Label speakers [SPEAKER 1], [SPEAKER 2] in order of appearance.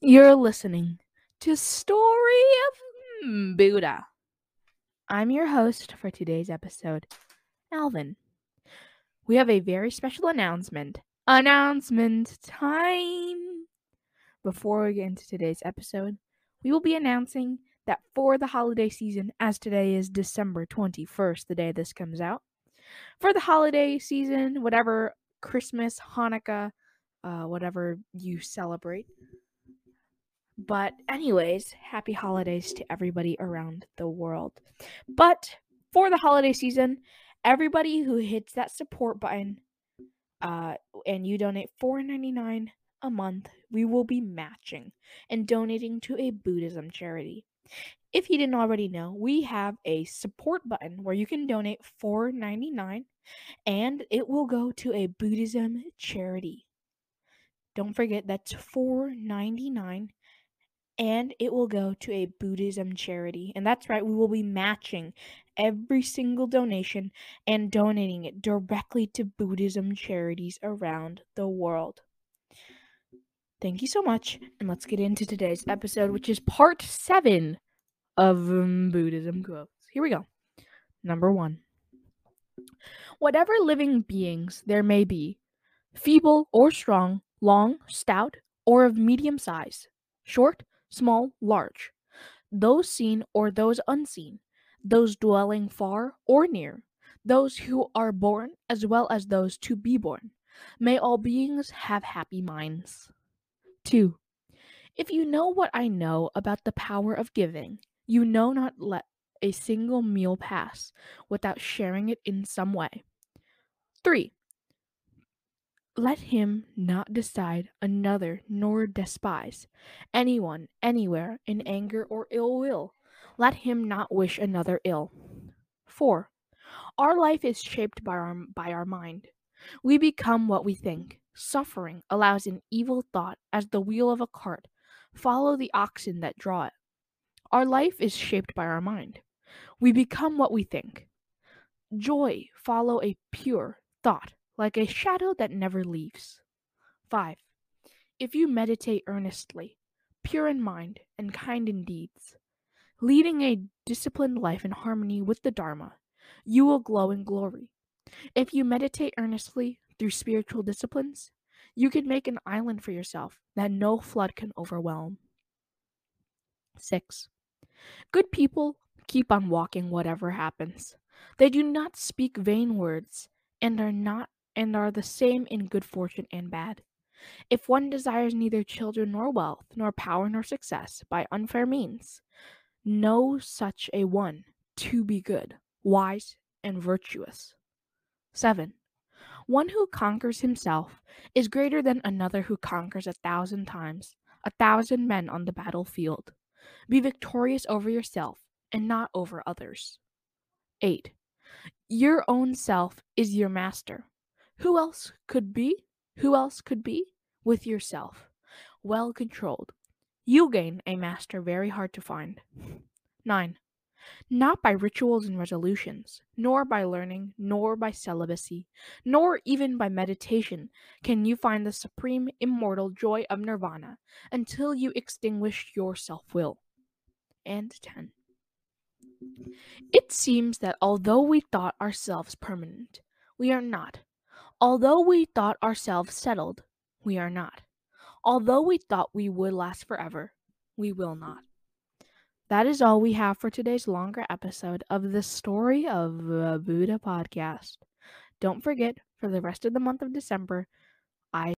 [SPEAKER 1] You're listening to Story of Buddha. I'm your host for today's episode, Alvin. We have a very special announcement. Announcement time! Before we get into today's episode, we will be announcing that for the holiday season, as today is December 21st, the day this comes out, for the holiday season, whatever Christmas, Hanukkah, uh, whatever you celebrate, but, anyways, happy holidays to everybody around the world. But for the holiday season, everybody who hits that support button uh, and you donate $4.99 a month, we will be matching and donating to a Buddhism charity. If you didn't already know, we have a support button where you can donate $4.99 and it will go to a Buddhism charity. Don't forget that's $4.99 and it will go to a Buddhism charity. And that's right, we will be matching every single donation and donating it directly to Buddhism charities around the world. Thank you so much, and let's get into today's episode, which is part seven of um, Buddhism quotes. Here we go. Number one Whatever living beings there may be, feeble or strong, long, stout, or of medium size, short, small, large, those seen or those unseen, those dwelling far or near, those who are born as well as those to be born. May all beings have happy minds. 2. If you know what I know about the power of giving, you know not let a single meal pass without sharing it in some way. 3. Let him not decide another nor despise anyone anywhere in anger or ill will. Let him not wish another ill. 4. Our life is shaped by our, by our mind. We become what we think. Suffering allows an evil thought as the wheel of a cart. Follow the oxen that draw it. Our life is shaped by our mind. We become what we think. Joy follow a pure thought like a shadow that never leaves. 5. If you meditate earnestly, pure in mind and kind in deeds, leading a disciplined life in harmony with the Dharma, you will glow in glory. If you meditate earnestly through spiritual disciplines, you can make an island for yourself that no flood can overwhelm. 6. Good people keep on walking whatever happens. They do not speak vain words and are not and are the same in good fortune and bad. If one desires neither children nor wealth, nor power nor success by unfair means, know such a one to be good, wise, and virtuous. 7. One who conquers himself is greater than another who conquers a thousand times, a thousand men on the battlefield. Be victorious over yourself and not over others. 8. Your own self is your master. Who else could be? Who else could be? With yourself. Well controlled. You gain a master very hard to find. 9. Not by rituals and resolutions, nor by learning, nor by celibacy, nor even by meditation can you find the supreme immortal joy of nirvana until you extinguish your self will. And 10. It seems that although we thought ourselves permanent, we are not. Although we thought ourselves settled, we are not. Although we thought we would last forever, we will not. That is all we have for today's longer episode of the Story of Buddha podcast. Don't forget, for the rest of the month of December,